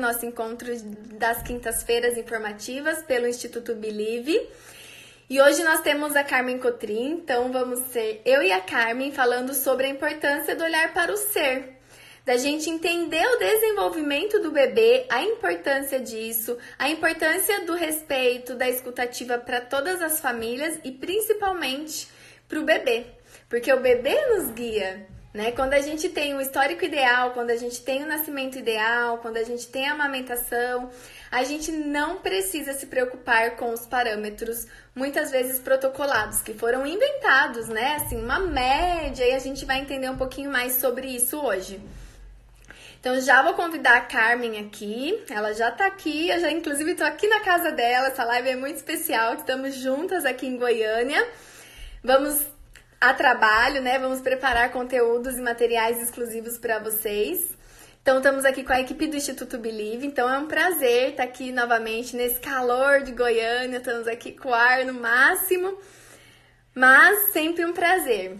nosso encontro das quintas-feiras informativas pelo Instituto Believe. E hoje nós temos a Carmen Cotrim, então vamos ser eu e a Carmen falando sobre a importância do olhar para o ser, da gente entender o desenvolvimento do bebê, a importância disso, a importância do respeito, da escutativa para todas as famílias e principalmente para o bebê, porque o bebê nos guia. Né? Quando a gente tem o histórico ideal, quando a gente tem o nascimento ideal, quando a gente tem a amamentação, a gente não precisa se preocupar com os parâmetros muitas vezes protocolados que foram inventados, né? Assim, uma média e a gente vai entender um pouquinho mais sobre isso hoje. Então já vou convidar a Carmen aqui, ela já tá aqui, eu já inclusive tô aqui na casa dela, essa live é muito especial, estamos juntas aqui em Goiânia. Vamos a trabalho, né? Vamos preparar conteúdos e materiais exclusivos para vocês. Então, estamos aqui com a equipe do Instituto Believe. Então, é um prazer estar aqui novamente nesse calor de Goiânia. Estamos aqui com o ar no máximo, mas sempre um prazer.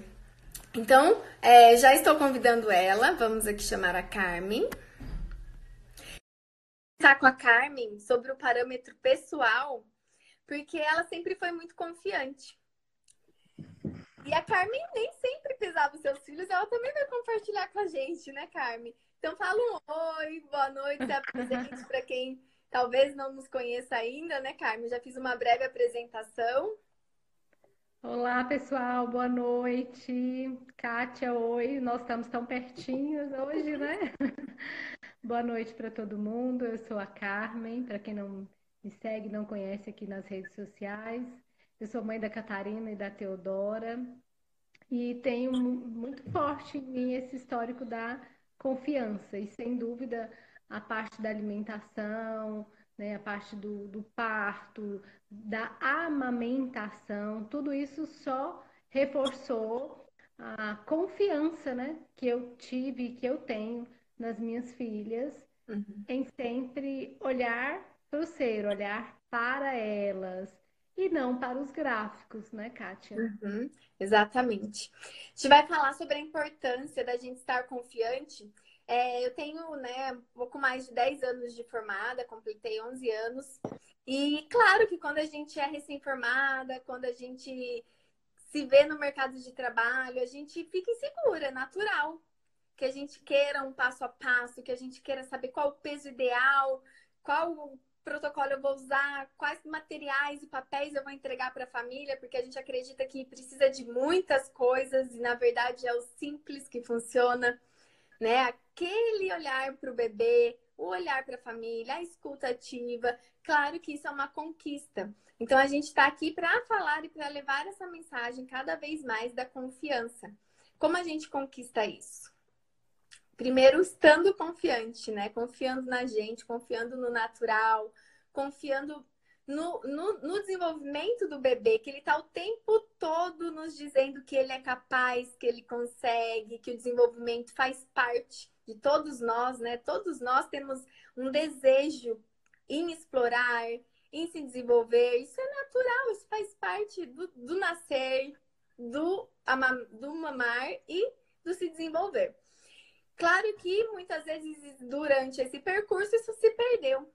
Então, é, já estou convidando ela. Vamos aqui chamar a Carmen. Está com a Carmen sobre o parâmetro pessoal, porque ela sempre foi muito confiante. E a Carmen nem sempre pesava os seus filhos, ela também vai compartilhar com a gente, né, Carmen? Então fala um oi, boa noite, se apresente para quem talvez não nos conheça ainda, né, Carmen? Já fiz uma breve apresentação. Olá, pessoal, boa noite. Kátia, oi. Nós estamos tão pertinhos hoje, né? boa noite para todo mundo. Eu sou a Carmen, para quem não me segue, não conhece aqui nas redes sociais. Eu sou mãe da Catarina e da Teodora e tenho muito forte em mim esse histórico da confiança e sem dúvida a parte da alimentação, né, a parte do, do parto, da amamentação, tudo isso só reforçou a confiança, né, que eu tive, que eu tenho nas minhas filhas, uhum. em sempre olhar para o ser, olhar para elas, e não para os gráficos, né, Kátia? Uhum, exatamente. A gente vai falar sobre a importância da gente estar confiante. É, eu tenho, né, um pouco mais de 10 anos de formada, completei 11 anos. E claro que quando a gente é recém-formada, quando a gente se vê no mercado de trabalho, a gente fica insegura, é natural. Que a gente queira um passo a passo, que a gente queira saber qual o peso ideal, qual protocolo eu vou usar, quais materiais e papéis eu vou entregar para a família, porque a gente acredita que precisa de muitas coisas e na verdade é o simples que funciona, né? Aquele olhar para o bebê, o olhar para a família, a escuta ativa, claro que isso é uma conquista. Então a gente está aqui para falar e para levar essa mensagem cada vez mais da confiança. Como a gente conquista isso? Primeiro estando confiante, né? Confiando na gente, confiando no natural, confiando no, no, no, desenvolvimento do bebê, que ele está o tempo todo nos dizendo que ele é capaz, que ele consegue, que o desenvolvimento faz parte de todos nós, né? Todos nós temos um desejo em explorar, em se desenvolver. Isso é natural, isso faz parte do, do nascer, do, do mamar e do se desenvolver. Claro que muitas vezes durante esse percurso isso se perdeu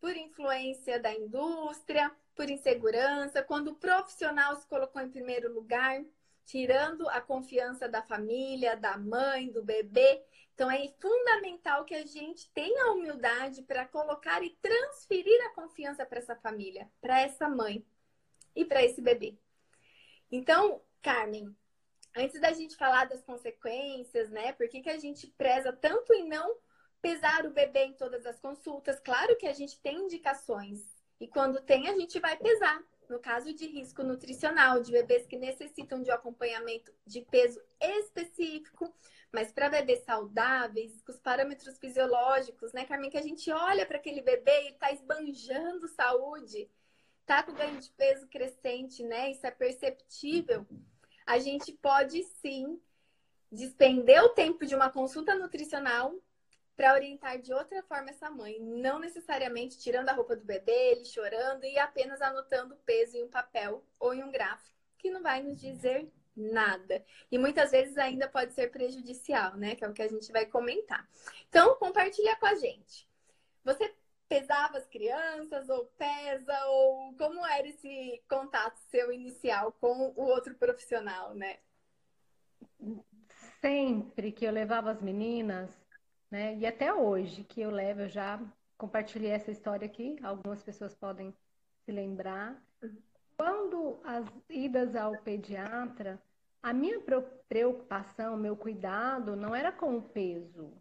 por influência da indústria, por insegurança, quando o profissional se colocou em primeiro lugar, tirando a confiança da família, da mãe, do bebê. Então é fundamental que a gente tenha a humildade para colocar e transferir a confiança para essa família, para essa mãe e para esse bebê. Então, Carmen, antes da gente falar das consequências, né? Por que, que a gente preza tanto em não pesar o bebê em todas as consultas? Claro que a gente tem indicações. E quando tem, a gente vai pesar. No caso de risco nutricional, de bebês que necessitam de um acompanhamento de peso específico, mas para bebês saudáveis, com os parâmetros fisiológicos, né, Carmen? Que a gente olha para aquele bebê e está esbanjando saúde, tá com ganho de peso crescente, né? Isso é perceptível a gente pode sim despender o tempo de uma consulta nutricional para orientar de outra forma essa mãe, não necessariamente tirando a roupa do bebê, ele chorando e apenas anotando o peso em um papel ou em um gráfico, que não vai nos dizer nada. E muitas vezes ainda pode ser prejudicial, né? Que é o que a gente vai comentar. Então, compartilha com a gente. Pesava as crianças ou pesa ou como era esse contato seu inicial com o outro profissional, né? Sempre que eu levava as meninas, né? E até hoje que eu levo, eu já compartilhei essa história aqui, algumas pessoas podem se lembrar. Quando as idas ao pediatra, a minha preocupação, meu cuidado não era com o peso.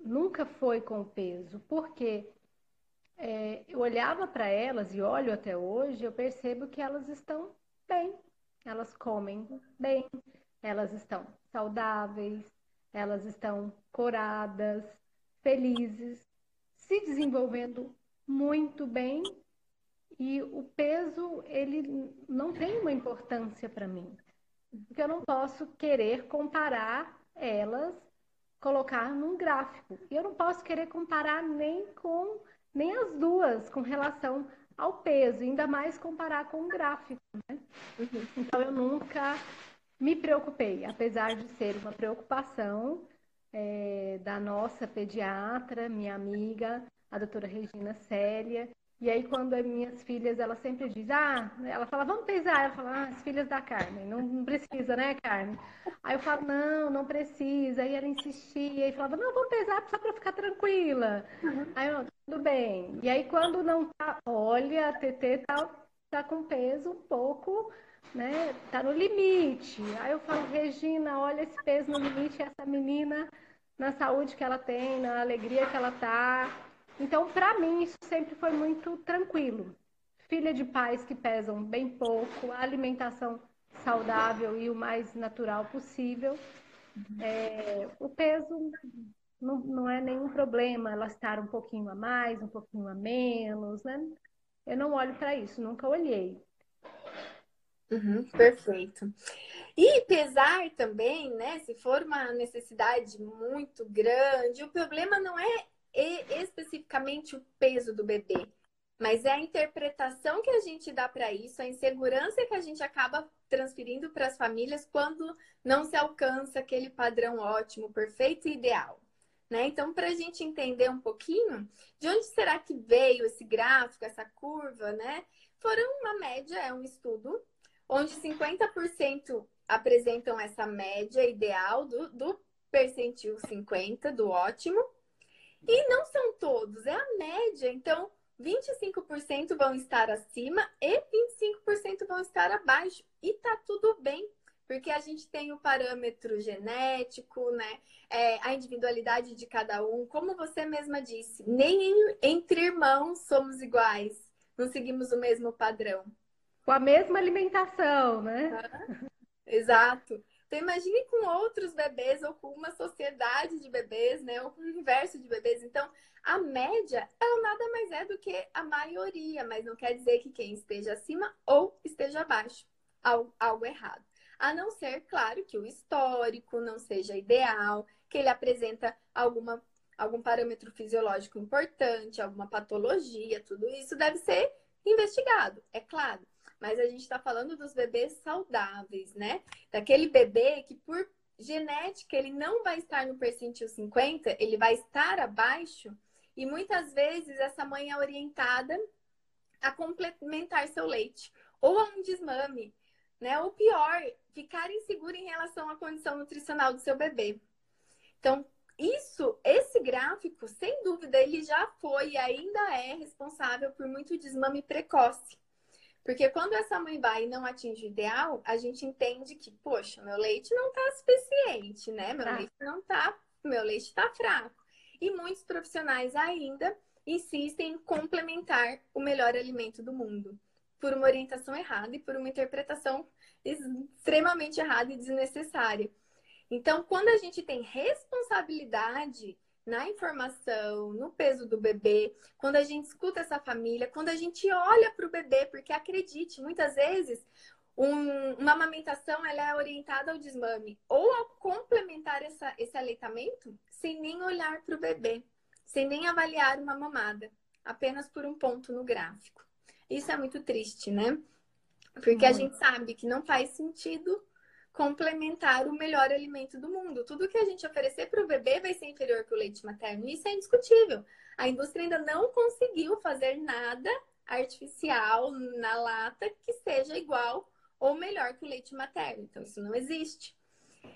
Nunca foi com o peso, porque é, eu olhava para elas e olho até hoje, eu percebo que elas estão bem, elas comem bem, elas estão saudáveis, elas estão coradas, felizes, se desenvolvendo muito bem e o peso ele não tem uma importância para mim, porque eu não posso querer comparar elas, colocar num gráfico. E eu não posso querer comparar nem com nem as duas com relação ao peso, ainda mais comparar com um gráfico. Né? Uhum. Então eu nunca me preocupei, apesar de ser uma preocupação é, da nossa pediatra, minha amiga, a doutora Regina Célia. E aí, quando as minhas filhas, ela sempre diz, ah, ela fala, vamos pesar. Ela fala, ah, as filhas da Carmen, não, não precisa, né, Carmen? Aí eu falo, não, não precisa. Aí ela insistia e falava, não, vamos pesar só para ficar tranquila. Uhum. Aí eu, tudo bem. E aí, quando não tá, olha, a TT tá, tá com peso um pouco né? Tá no limite. Aí eu falo, Regina, olha esse peso no limite, essa menina na saúde que ela tem, na alegria que ela tá. Então, para mim, isso sempre foi muito tranquilo. Filha de pais que pesam bem pouco, alimentação saudável e o mais natural possível. É, o peso não, não é nenhum problema, ela estar um pouquinho a mais, um pouquinho a menos, né? Eu não olho para isso, nunca olhei. Uhum, perfeito. E pesar também, né? Se for uma necessidade muito grande, o problema não é especificamente o peso do bebê, mas é a interpretação que a gente dá para isso, a insegurança que a gente acaba transferindo para as famílias quando não se alcança aquele padrão ótimo, perfeito e ideal. Né? Então, para a gente entender um pouquinho de onde será que veio esse gráfico, essa curva, né? Foram uma média, é um estudo onde 50% apresentam essa média ideal do, do percentil 50, do ótimo, e não são todos, é a média. Então, 25% vão estar acima e 25% vão estar abaixo. E tá tudo bem, porque a gente tem o parâmetro genético, né? É, a individualidade de cada um. Como você mesma disse, nem entre irmãos somos iguais, não seguimos o mesmo padrão com a mesma alimentação, né? exato. Então imagine com outros bebês ou com uma sociedade de bebês, né? Ou com um universo de bebês. Então, a média, ela nada mais é do que a maioria, mas não quer dizer que quem esteja acima ou esteja abaixo. Algo, algo errado. A não ser, claro, que o histórico não seja ideal, que ele apresenta alguma, algum parâmetro fisiológico importante, alguma patologia, tudo isso deve ser investigado, é claro mas a gente está falando dos bebês saudáveis, né? Daquele bebê que por genética ele não vai estar no percentil 50, ele vai estar abaixo e muitas vezes essa mãe é orientada a complementar seu leite ou a um desmame, né? Ou pior, ficar insegura em relação à condição nutricional do seu bebê. Então, isso, esse gráfico, sem dúvida, ele já foi e ainda é responsável por muito desmame precoce. Porque quando essa mãe vai e não atinge o ideal, a gente entende que, poxa, meu leite não tá suficiente, né? Meu ah. leite não tá, meu leite tá fraco. E muitos profissionais ainda insistem em complementar o melhor alimento do mundo por uma orientação errada e por uma interpretação extremamente errada e desnecessária. Então, quando a gente tem responsabilidade na informação, no peso do bebê, quando a gente escuta essa família, quando a gente olha para o bebê, porque acredite, muitas vezes um, uma amamentação ela é orientada ao desmame ou a complementar essa, esse aleitamento sem nem olhar para o bebê, sem nem avaliar uma mamada, apenas por um ponto no gráfico. Isso é muito triste, né? Porque a gente sabe que não faz sentido complementar o melhor alimento do mundo. Tudo que a gente oferecer para o bebê vai ser inferior que o leite materno. Isso é indiscutível. A indústria ainda não conseguiu fazer nada artificial na lata que seja igual ou melhor que o leite materno. Então, isso não existe.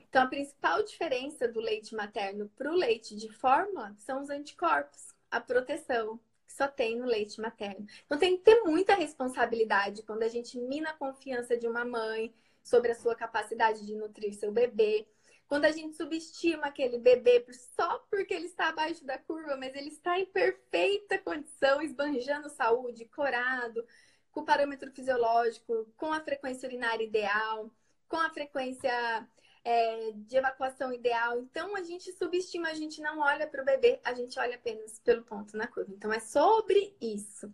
Então, a principal diferença do leite materno para o leite de fórmula são os anticorpos, a proteção que só tem no leite materno. Então, tem que ter muita responsabilidade quando a gente mina a confiança de uma mãe sobre a sua capacidade de nutrir seu bebê. Quando a gente subestima aquele bebê só porque ele está abaixo da curva, mas ele está em perfeita condição, esbanjando saúde, corado, com o parâmetro fisiológico, com a frequência urinária ideal, com a frequência é, de evacuação ideal. Então, a gente subestima, a gente não olha para o bebê, a gente olha apenas pelo ponto na curva. Então, é sobre isso.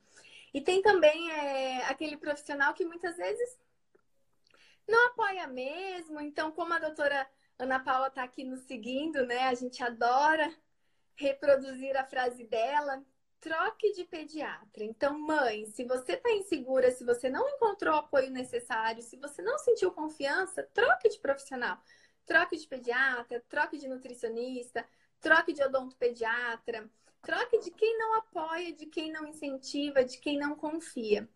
E tem também é, aquele profissional que muitas vezes não apoia mesmo. Então, como a doutora Ana Paula está aqui nos seguindo, né? A gente adora reproduzir a frase dela. Troque de pediatra. Então, mãe, se você está insegura, se você não encontrou o apoio necessário, se você não sentiu confiança, troque de profissional troque de pediatra, troque de nutricionista, troque de odontopediatra, troque de quem não apoia, de quem não incentiva, de quem não confia.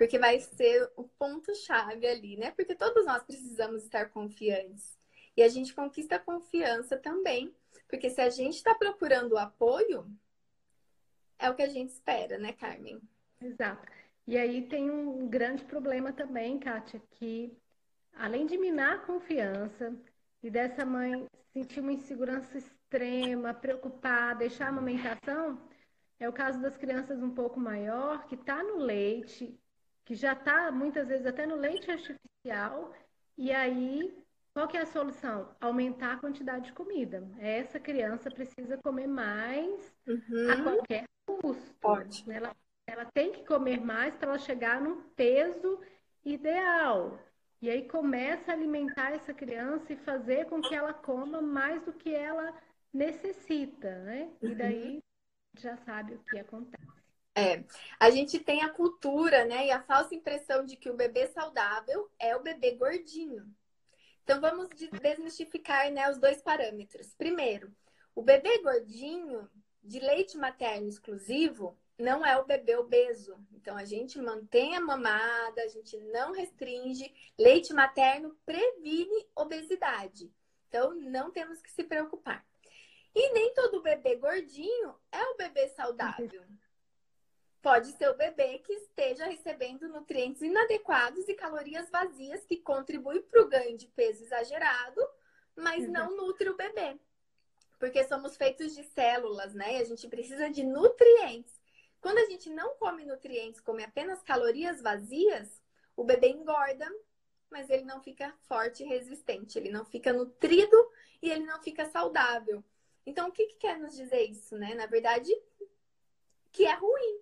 Porque vai ser o ponto-chave ali, né? Porque todos nós precisamos estar confiantes. E a gente conquista a confiança também. Porque se a gente está procurando apoio, é o que a gente espera, né, Carmen? Exato. E aí tem um grande problema também, Kátia, que além de minar a confiança, e dessa mãe sentir uma insegurança extrema, preocupada, deixar a amamentação, é o caso das crianças um pouco maior, que está no leite, que já está muitas vezes até no leite artificial, e aí qual que é a solução? Aumentar a quantidade de comida. Essa criança precisa comer mais uhum. a qualquer custo. Pode. Ela, ela tem que comer mais para ela chegar num peso ideal. E aí começa a alimentar essa criança e fazer com que ela coma mais do que ela necessita, né? E uhum. daí já sabe o que acontece. É, a gente tem a cultura, né, e a falsa impressão de que o bebê saudável é o bebê gordinho. Então vamos desmistificar, né, os dois parâmetros. Primeiro, o bebê gordinho de leite materno exclusivo, não é o bebê obeso. Então, a gente mantém a mamada, a gente não restringe. Leite materno previne obesidade. Então, não temos que se preocupar. E nem todo bebê gordinho é o bebê saudável. Pode ser o bebê que esteja recebendo nutrientes inadequados e calorias vazias que contribuem para o ganho de peso exagerado, mas uhum. não nutre o bebê. Porque somos feitos de células, né? E a gente precisa de nutrientes. Quando a gente não come nutrientes, come apenas calorias vazias, o bebê engorda, mas ele não fica forte e resistente, ele não fica nutrido e ele não fica saudável. Então, o que, que quer nos dizer isso, né? Na verdade, que é ruim.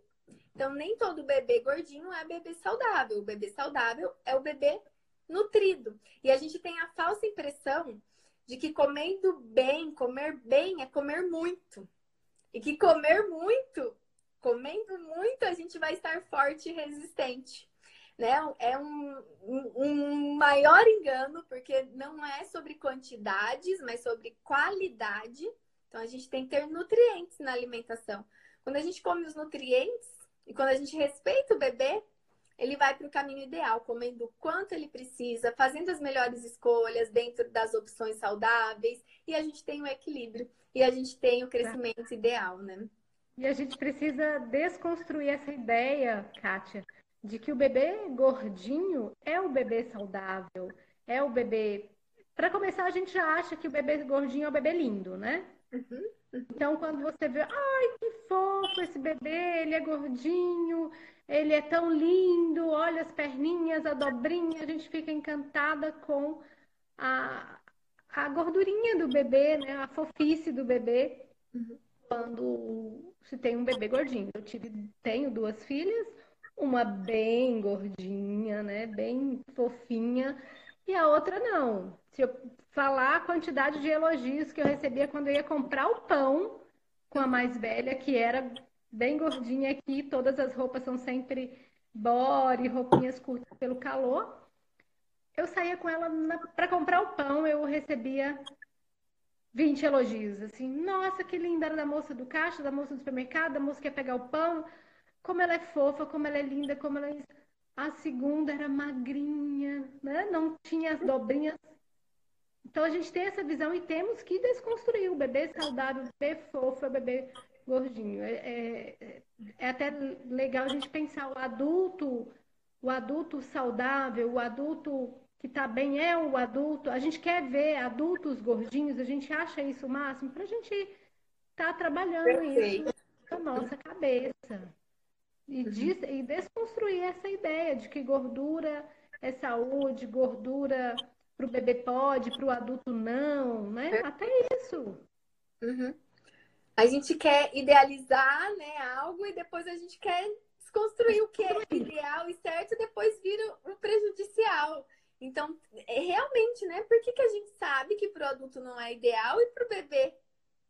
Então, nem todo bebê gordinho é bebê saudável. O bebê saudável é o bebê nutrido. E a gente tem a falsa impressão de que comendo bem, comer bem é comer muito. E que comer muito comendo muito, a gente vai estar forte e resistente. Né? É um, um, um maior engano, porque não é sobre quantidades, mas sobre qualidade. Então, a gente tem que ter nutrientes na alimentação. Quando a gente come os nutrientes e quando a gente respeita o bebê, ele vai para o caminho ideal, comendo o quanto ele precisa, fazendo as melhores escolhas dentro das opções saudáveis, e a gente tem o equilíbrio e a gente tem o crescimento ideal, né? E a gente precisa desconstruir essa ideia, Kátia, de que o bebê gordinho é o bebê saudável, é o bebê. Para começar, a gente já acha que o bebê gordinho é o bebê lindo, né? Uhum. Então, quando você vê, ai, que fofo esse bebê, ele é gordinho, ele é tão lindo, olha as perninhas, a dobrinha, a gente fica encantada com a, a gordurinha do bebê, né? A fofice do bebê. Quando se tem um bebê gordinho. Eu tive, tenho duas filhas, uma bem gordinha, né, bem fofinha, e a outra não. Se eu falar a quantidade de elogios que eu recebia quando eu ia comprar o pão com a mais velha, que era bem gordinha aqui, todas as roupas são sempre body, roupinhas curtas pelo calor. Eu saía com ela para comprar o pão, eu recebia 20 elogios, assim, nossa, que linda era da moça do caixa, da moça do supermercado, da moça que ia pegar o pão, como ela é fofa, como ela é linda, como ela é... A segunda era magrinha, né? Não tinha as dobrinhas. Então a gente tem essa visão e temos que desconstruir o bebê saudável, o bebê fofo, o bebê gordinho. É, é, é até legal a gente pensar o adulto, o adulto saudável, o adulto que está bem é o adulto. A gente quer ver adultos gordinhos, a gente acha isso o máximo para a gente estar tá trabalhando Perfeito. isso na nossa cabeça. E, uhum. diz, e desconstruir essa ideia de que gordura é saúde, gordura para o bebê pode, para o adulto não, né? Até isso. Uhum. A gente quer idealizar né, algo e depois a gente quer desconstruir o que é ideal e certo e depois vira o prejudicial. Então, é realmente, né? Por que, que a gente sabe que para o adulto não é ideal e para o bebê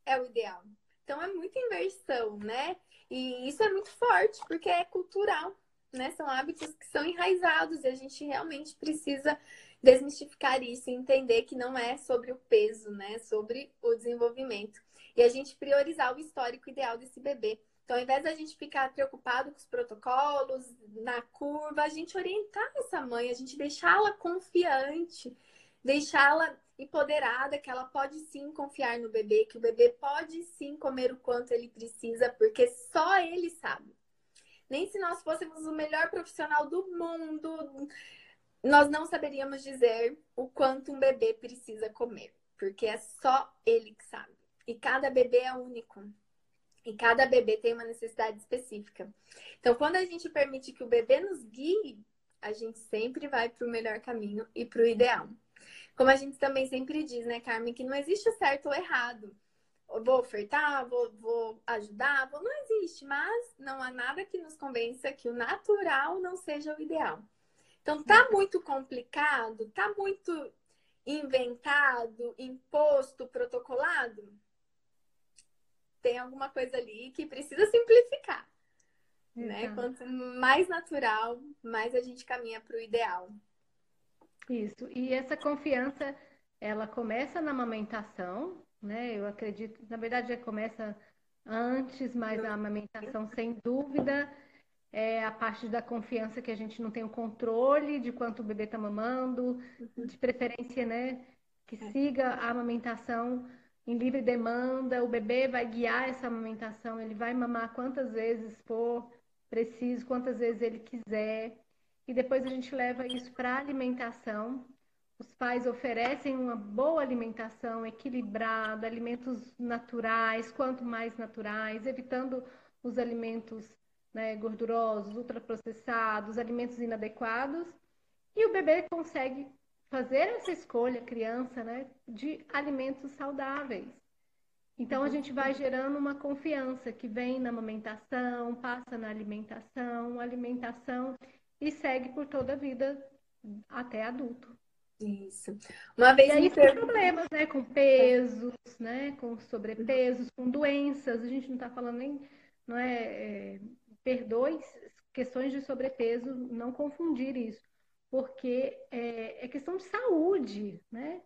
é o ideal? Então, é muita inversão, né? E isso é muito forte, porque é cultural, né? São hábitos que são enraizados e a gente realmente precisa desmistificar isso e entender que não é sobre o peso, né? Sobre o desenvolvimento. E a gente priorizar o histórico ideal desse bebê. Então, ao invés da gente ficar preocupado com os protocolos, na curva, a gente orientar essa mãe, a gente deixá-la confiante, deixá-la empoderada, que ela pode sim confiar no bebê, que o bebê pode sim comer o quanto ele precisa, porque só ele sabe. Nem se nós fôssemos o melhor profissional do mundo, nós não saberíamos dizer o quanto um bebê precisa comer, porque é só ele que sabe. E cada bebê é único. E cada bebê tem uma necessidade específica. Então, quando a gente permite que o bebê nos guie, a gente sempre vai para o melhor caminho e para o ideal. Como a gente também sempre diz, né, Carmen, que não existe certo ou errado. Eu vou ofertar, vou, vou ajudar, vou... não existe, mas não há nada que nos convença que o natural não seja o ideal. Então, tá muito complicado, tá muito inventado, imposto, protocolado? tem alguma coisa ali que precisa simplificar. Né? Quanto mais natural, mais a gente caminha para o ideal. Isso. E essa confiança, ela começa na amamentação, né? Eu acredito, na verdade, já começa antes, mas a amamentação, sem dúvida, é a parte da confiança que a gente não tem o controle de quanto o bebê está mamando, uhum. de preferência, né? Que é. siga a amamentação em livre demanda, o bebê vai guiar essa amamentação, ele vai mamar quantas vezes for preciso, quantas vezes ele quiser. E depois a gente leva isso para a alimentação. Os pais oferecem uma boa alimentação equilibrada, alimentos naturais, quanto mais naturais, evitando os alimentos né, gordurosos, ultraprocessados, alimentos inadequados. E o bebê consegue fazer essa escolha, criança, né, de alimentos saudáveis. Então a gente vai gerando uma confiança que vem na amamentação, passa na alimentação, alimentação e segue por toda a vida até adulto. Isso. Uma vez e aí tem problemas, né, com pesos, né, com sobrepesos, com doenças. A gente não está falando nem, não é, é perdoe questões de sobrepeso, não confundir isso porque é, é questão de saúde, né?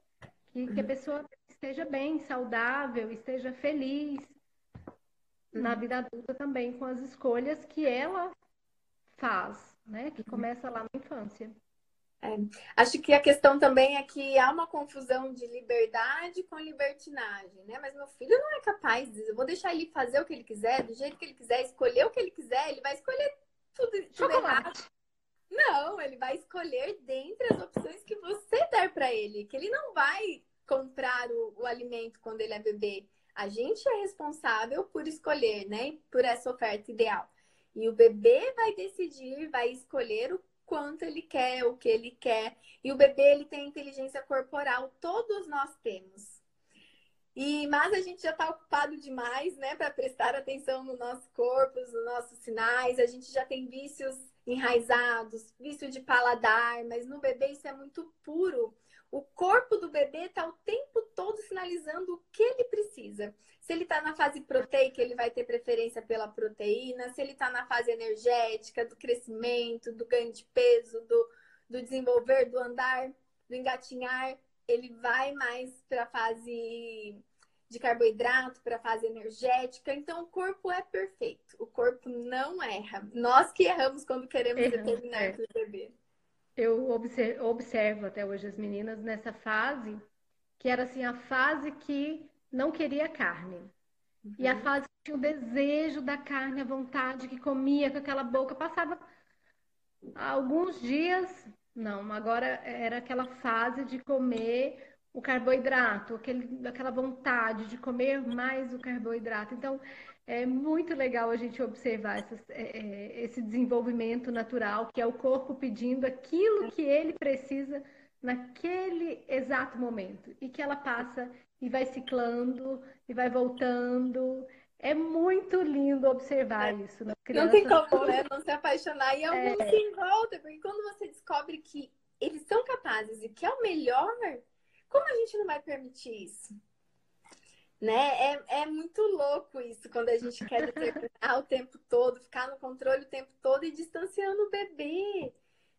Que, que, a pessoa esteja bem, saudável, esteja feliz na uhum. vida adulta também com as escolhas que ela faz, né? Que começa lá na infância. É. Acho que a questão também é que há uma confusão de liberdade com libertinagem, né? Mas meu filho não é capaz, eu vou deixar ele fazer o que ele quiser, do jeito que ele quiser, escolher o que ele quiser, ele vai escolher tudo, tudo errado. Não, ele vai escolher dentre as opções que você der para ele, que ele não vai comprar o, o, alimento quando ele é bebê. A gente é responsável por escolher, né? Por essa oferta ideal. E o bebê vai decidir, vai escolher o quanto ele quer, o que ele quer. E o bebê ele tem inteligência corporal, todos nós temos. E mas a gente já está ocupado demais, né, para prestar atenção no nosso corpo, nos nossos sinais. A gente já tem vícios enraizados, vício de paladar, mas no bebê isso é muito puro. O corpo do bebê está o tempo todo sinalizando o que ele precisa. Se ele está na fase proteica, ele vai ter preferência pela proteína. Se ele está na fase energética, do crescimento, do ganho de peso, do, do desenvolver, do andar, do engatinhar, ele vai mais para a fase de carboidrato para a fase energética. Então, o corpo é perfeito. O corpo não erra. Nós que erramos quando queremos Erramos, determinar é. para o bebê. Eu observo até hoje as meninas nessa fase, que era assim a fase que não queria carne. Uhum. E a uhum. fase que tinha o desejo da carne, a vontade, que comia com aquela boca, passava alguns dias. Não, agora era aquela fase de comer o carboidrato, aquele, aquela vontade de comer mais o carboidrato. Então, é muito legal a gente observar essas, é, é, esse desenvolvimento natural, que é o corpo pedindo aquilo que ele precisa naquele exato momento. E que ela passa e vai ciclando e vai voltando. É muito lindo observar é. isso. Não tem como, né? Não se apaixonar. E é... se volta, porque quando você descobre que eles são capazes e que é o melhor, como a gente não vai permitir isso? Né? É, é muito louco isso quando a gente quer determinar o tempo todo, ficar no controle o tempo todo e distanciando o bebê,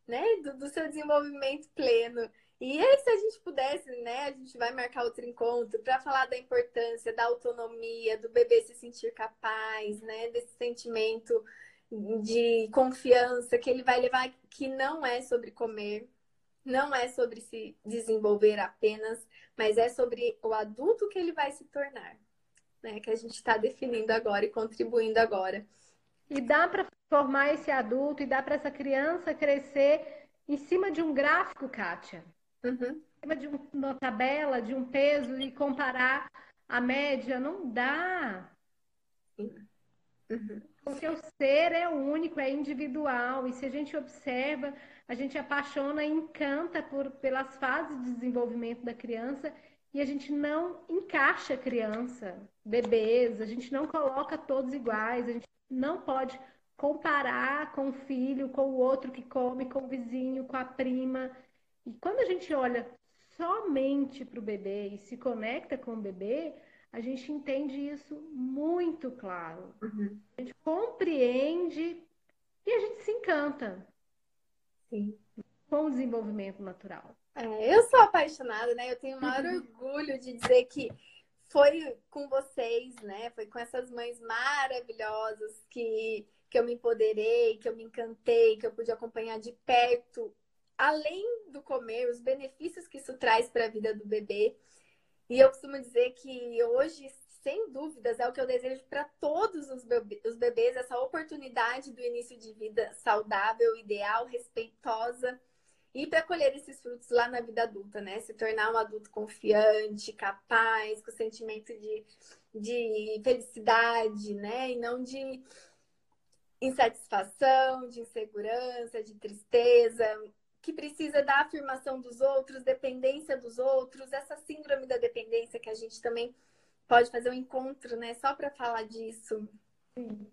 né? Do, do seu desenvolvimento pleno. E aí, se a gente pudesse, né, a gente vai marcar outro encontro para falar da importância da autonomia, do bebê se sentir capaz, né, desse sentimento de confiança que ele vai levar, que não é sobre comer, não é sobre se desenvolver apenas, mas é sobre o adulto que ele vai se tornar, né? Que a gente está definindo agora e contribuindo agora. E dá para formar esse adulto e dá para essa criança crescer em cima de um gráfico, Kátia. Uhum. Em cima de um, uma tabela, de um peso e comparar a média. Não dá. Uhum. Porque o ser é único, é individual. E se a gente observa, a gente apaixona e encanta por, pelas fases de desenvolvimento da criança e a gente não encaixa criança, bebês, a gente não coloca todos iguais, a gente não pode comparar com o filho, com o outro que come, com o vizinho, com a prima. E quando a gente olha somente para o bebê e se conecta com o bebê, a gente entende isso muito claro. Uhum. A gente compreende e a gente se encanta. Sim. Com o desenvolvimento natural. É, eu sou apaixonada, né? Eu tenho o maior uhum. orgulho de dizer que foi com vocês, né? Foi com essas mães maravilhosas que, que eu me empoderei, que eu me encantei, que eu pude acompanhar de perto, além do comer, os benefícios que isso traz para a vida do bebê. E eu costumo dizer que hoje, sem dúvidas, é o que eu desejo para todos os, bebês, essa oportunidade do início de vida saudável, ideal, respeitosa. E para colher esses frutos lá na vida adulta, né? Se tornar um adulto confiante, capaz, com sentimento de, de felicidade, né? E não de insatisfação, de insegurança, de tristeza que precisa da afirmação dos outros, dependência dos outros, essa síndrome da dependência que a gente também pode fazer um encontro, né, só para falar disso. Sim.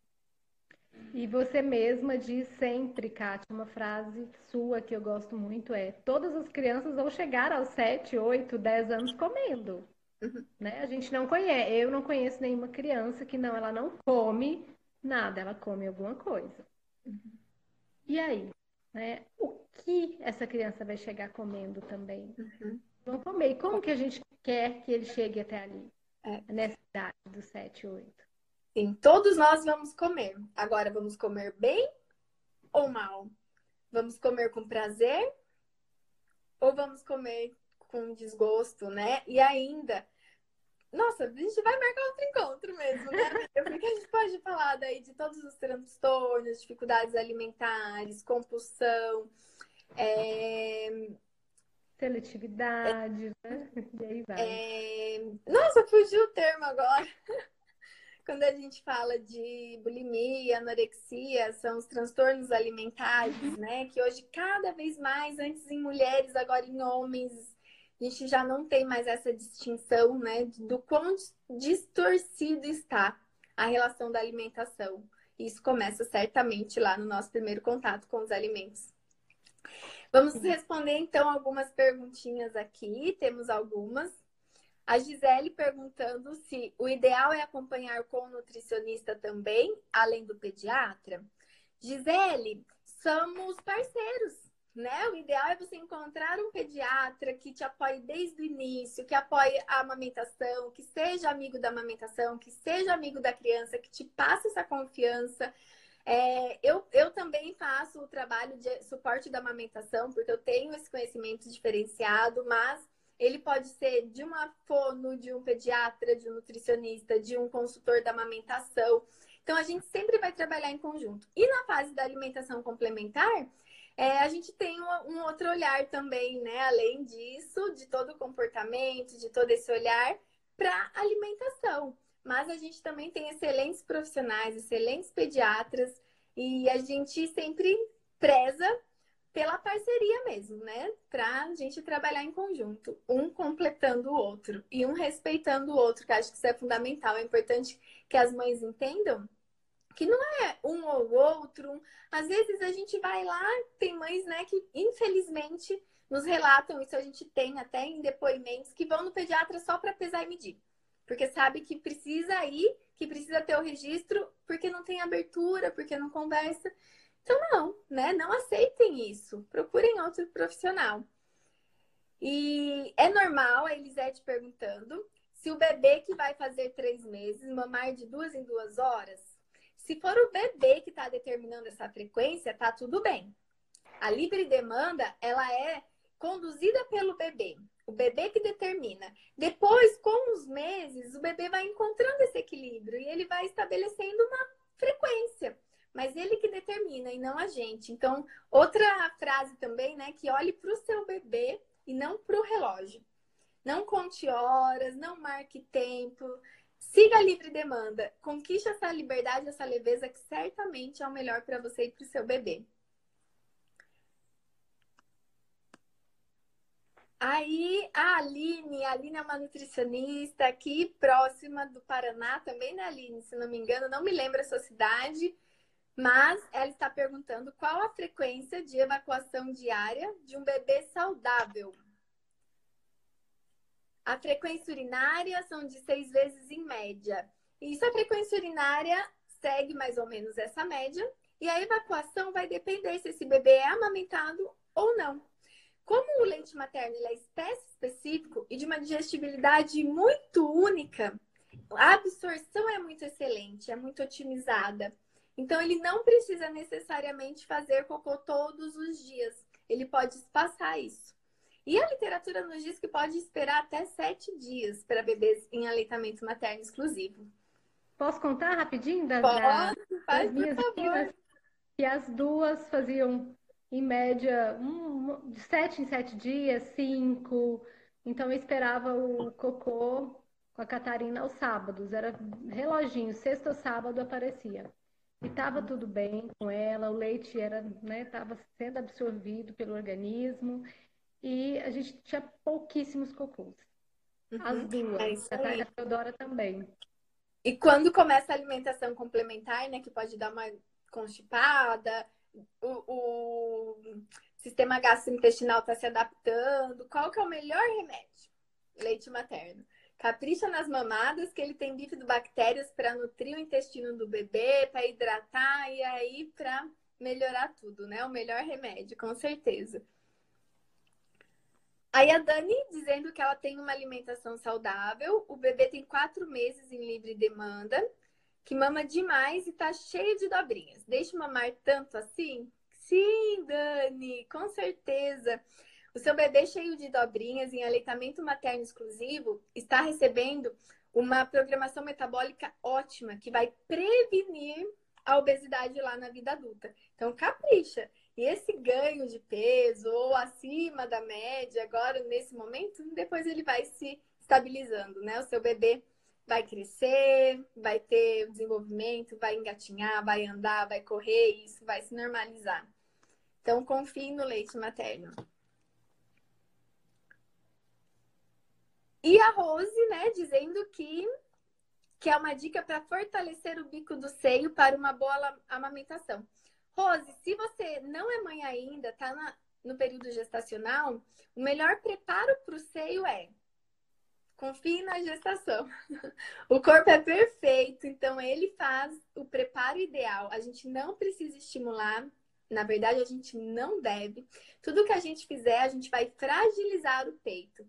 E você mesma diz sempre, Kátia, uma frase sua que eu gosto muito é: todas as crianças vão chegar aos 7, 8, 10 anos comendo. Uhum. Né? A gente não conhece, eu não conheço nenhuma criança que não, ela não come nada, ela come alguma coisa. Uhum. E aí? Né? O que essa criança vai chegar comendo também? Uhum. Vão comer. E como que a gente quer que ele chegue até ali? É. Nessa idade dos 7, 8. Sim, todos nós vamos comer. Agora, vamos comer bem ou mal? Vamos comer com prazer ou vamos comer com desgosto, né? E ainda, nossa, a gente vai marcar outro encontro mesmo, né? Porque a gente pode falar daí de todos os transtornos, dificuldades alimentares, compulsão, é... seletividade, é... né? E aí vai. É... Nossa, fugiu o termo agora. Quando a gente fala de bulimia, anorexia, são os transtornos alimentares, né? Que hoje, cada vez mais, antes em mulheres, agora em homens, a gente já não tem mais essa distinção, né, do quão distorcido está a relação da alimentação. Isso começa certamente lá no nosso primeiro contato com os alimentos. Vamos responder então algumas perguntinhas aqui, temos algumas. A Gisele perguntando se o ideal é acompanhar com o nutricionista também, além do pediatra. Gisele, somos parceiros né? O ideal é você encontrar um pediatra que te apoie desde o início, que apoie a amamentação, que seja amigo da amamentação, que seja amigo da criança, que te passe essa confiança. É, eu, eu também faço o trabalho de suporte da amamentação, porque eu tenho esse conhecimento diferenciado, mas ele pode ser de uma fono, de um pediatra, de um nutricionista, de um consultor da amamentação. Então, a gente sempre vai trabalhar em conjunto. E na fase da alimentação complementar, é, a gente tem um, um, outro olhar também, né? Além disso, de todo o comportamento, de todo esse olhar para alimentação. Mas a gente também tem excelentes profissionais, excelentes pediatras, e a gente sempre preza pela parceria mesmo, né? Para a gente trabalhar em conjunto, um completando o outro e um respeitando o outro, que acho que isso é fundamental. É importante que as mães entendam que não é um ou outro. Às vezes a gente vai lá, tem mães, né, que infelizmente nos relatam, isso a gente tem até em depoimentos, que vão no pediatra só para pesar e medir. Porque sabe que precisa ir, que precisa ter o registro, porque não tem abertura, porque não conversa. Então, não, né? Não aceitem isso. Procurem outro profissional. E é normal a Elisete perguntando se o bebê que vai fazer três meses mamar de duas em duas horas. Se for o bebê que está determinando essa frequência, tá tudo bem. A livre demanda, ela é conduzida pelo bebê. O bebê que determina. Depois, com os meses, o bebê vai encontrando esse equilíbrio e ele vai estabelecendo uma frequência mas ele que determina e não a gente. Então, outra frase também, né, que olhe para o seu bebê e não para o relógio. Não conte horas, não marque tempo. Siga a livre demanda. Conquiste essa liberdade, essa leveza que certamente é o melhor para você e para o seu bebê. Aí, a Aline, a Aline é uma nutricionista aqui próxima do Paraná também, né, Aline? Se não me engano, não me lembro a sua cidade. Mas ela está perguntando qual a frequência de evacuação diária de um bebê saudável. A frequência urinária são de seis vezes em média. Isso a frequência urinária segue mais ou menos essa média. E a evacuação vai depender se esse bebê é amamentado ou não. Como o leite materno é espécie específico e de uma digestibilidade muito única, a absorção é muito excelente, é muito otimizada. Então, ele não precisa necessariamente fazer cocô todos os dias. Ele pode espaçar isso. E a literatura nos diz que pode esperar até sete dias para bebês em aleitamento materno exclusivo. Posso contar rapidinho das, Pode, faz, das minhas meninas? Que as duas faziam, em média, um, de sete em sete dias, cinco. Então, eu esperava o cocô com a Catarina aos sábados. Era reloginho, sexta ou sábado aparecia. E estava tudo bem com ela, o leite era, né, estava sendo absorvido pelo organismo e a gente tinha pouquíssimos cocôs. Uhum. As duas, é a Teodora também. E quando começa a alimentação complementar, né, que pode dar uma constipada, o, o sistema gastrointestinal está se adaptando, qual que é o melhor remédio? Leite materno. Capricha nas mamadas, que ele tem bifidobactérias para nutrir o intestino do bebê, para hidratar e aí para melhorar tudo, né? O melhor remédio, com certeza. Aí a Dani dizendo que ela tem uma alimentação saudável, o bebê tem quatro meses em livre demanda, que mama demais e tá cheio de dobrinhas. Deixa mamar tanto assim? Sim, Dani, com certeza. O seu bebê cheio de dobrinhas em aleitamento materno exclusivo está recebendo uma programação metabólica ótima que vai prevenir a obesidade lá na vida adulta. Então, capricha. E esse ganho de peso ou acima da média, agora nesse momento, depois ele vai se estabilizando, né? O seu bebê vai crescer, vai ter desenvolvimento, vai engatinhar, vai andar, vai correr, e isso vai se normalizar. Então, confie no leite materno. E a Rose, né, dizendo que, que é uma dica para fortalecer o bico do seio para uma boa amamentação. Rose, se você não é mãe ainda, tá na, no período gestacional, o melhor preparo para o seio é confie na gestação. o corpo é perfeito, então ele faz o preparo ideal. A gente não precisa estimular Na verdade, a gente não deve. Tudo que a gente fizer, a gente vai fragilizar o peito.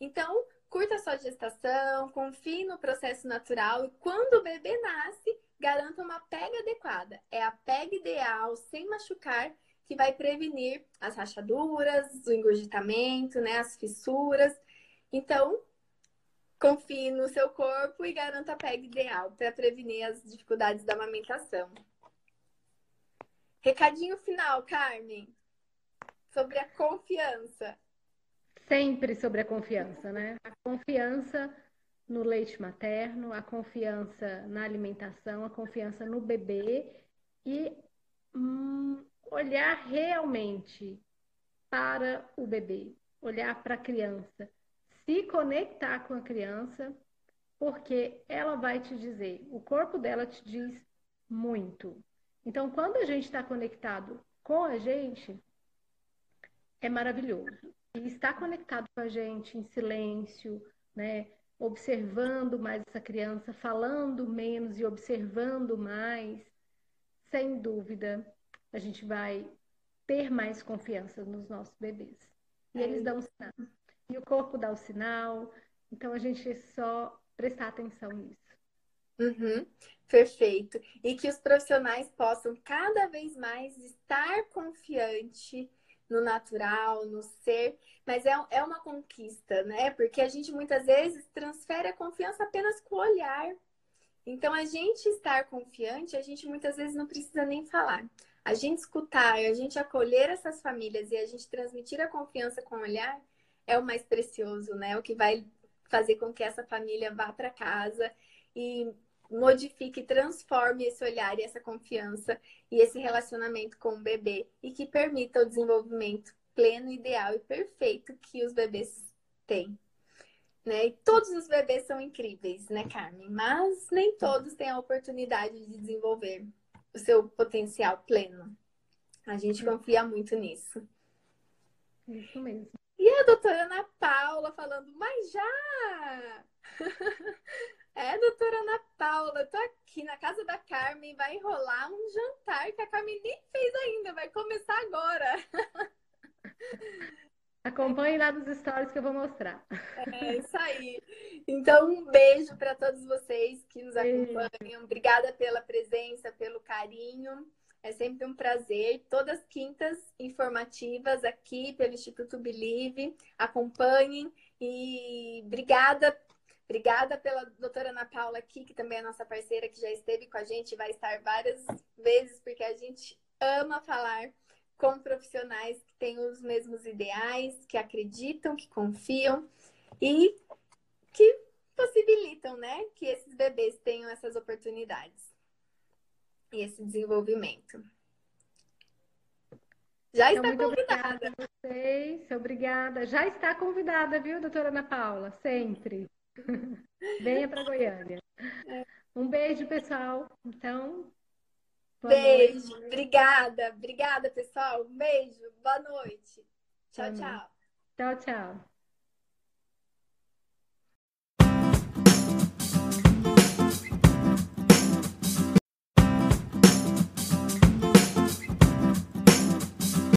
Então, curta a sua gestação, confie no processo natural e quando o bebê nasce, garanta uma pega adequada. É a pega ideal, sem machucar, que vai prevenir as rachaduras, o engurgitamento, né, as fissuras. Então, confie no seu corpo e garanta a pega ideal para prevenir as dificuldades da amamentação. Recadinho final, Carmen, sobre a confiança. Sempre sobre a confiança, né? A confiança no leite materno, a confiança na alimentação, a confiança no bebê e hum, olhar realmente para o bebê, olhar para a criança, se conectar com a criança, porque ela vai te dizer, o corpo dela te diz muito. Então, quando a gente está conectado com a gente, é maravilhoso. E estar conectado com a gente em silêncio, né? observando mais essa criança, falando menos e observando mais, sem dúvida, a gente vai ter mais confiança nos nossos bebês. E é. eles dão sinal. E o corpo dá o sinal. Então a gente é só prestar atenção nisso. Uhum, perfeito. E que os profissionais possam cada vez mais estar confiante no natural, no ser, mas é, é uma conquista, né? Porque a gente muitas vezes transfere a confiança apenas com o olhar. Então, a gente estar confiante, a gente muitas vezes não precisa nem falar. A gente escutar, a gente acolher essas famílias e a gente transmitir a confiança com o olhar é o mais precioso, né? O que vai fazer com que essa família vá para casa e modifique, transforme esse olhar e essa confiança e esse relacionamento com o bebê e que permita o desenvolvimento pleno, ideal e perfeito que os bebês têm. Né? E todos os bebês são incríveis, né, Carmen? Mas nem todos têm a oportunidade de desenvolver o seu potencial pleno. A gente confia muito nisso. Isso mesmo. E a doutora Ana Paula falando, mas já! É, doutora Ana Paula, eu tô aqui na casa da Carmen, vai enrolar um jantar que a Carmen nem fez ainda, vai começar agora. Acompanhe lá nos stories que eu vou mostrar. É isso aí. Então, um beijo para todos vocês que nos acompanham. Obrigada pela presença, pelo carinho. É sempre um prazer. Todas quintas informativas aqui pelo Instituto Believe. Acompanhem e obrigada Obrigada pela doutora Ana Paula aqui, que também é nossa parceira, que já esteve com a gente, vai estar várias vezes, porque a gente ama falar com profissionais que têm os mesmos ideais, que acreditam, que confiam e que possibilitam, né, que esses bebês tenham essas oportunidades e esse desenvolvimento. Já então, está convidada. Obrigada a vocês, obrigada. Já está convidada, viu, doutora Ana Paula? Sempre. Venha para Goiânia. Um beijo, pessoal. Então. Beijo. Noite. Obrigada. Obrigada, pessoal. Um beijo. Boa noite. Tchau, tchau. Tchau, tchau.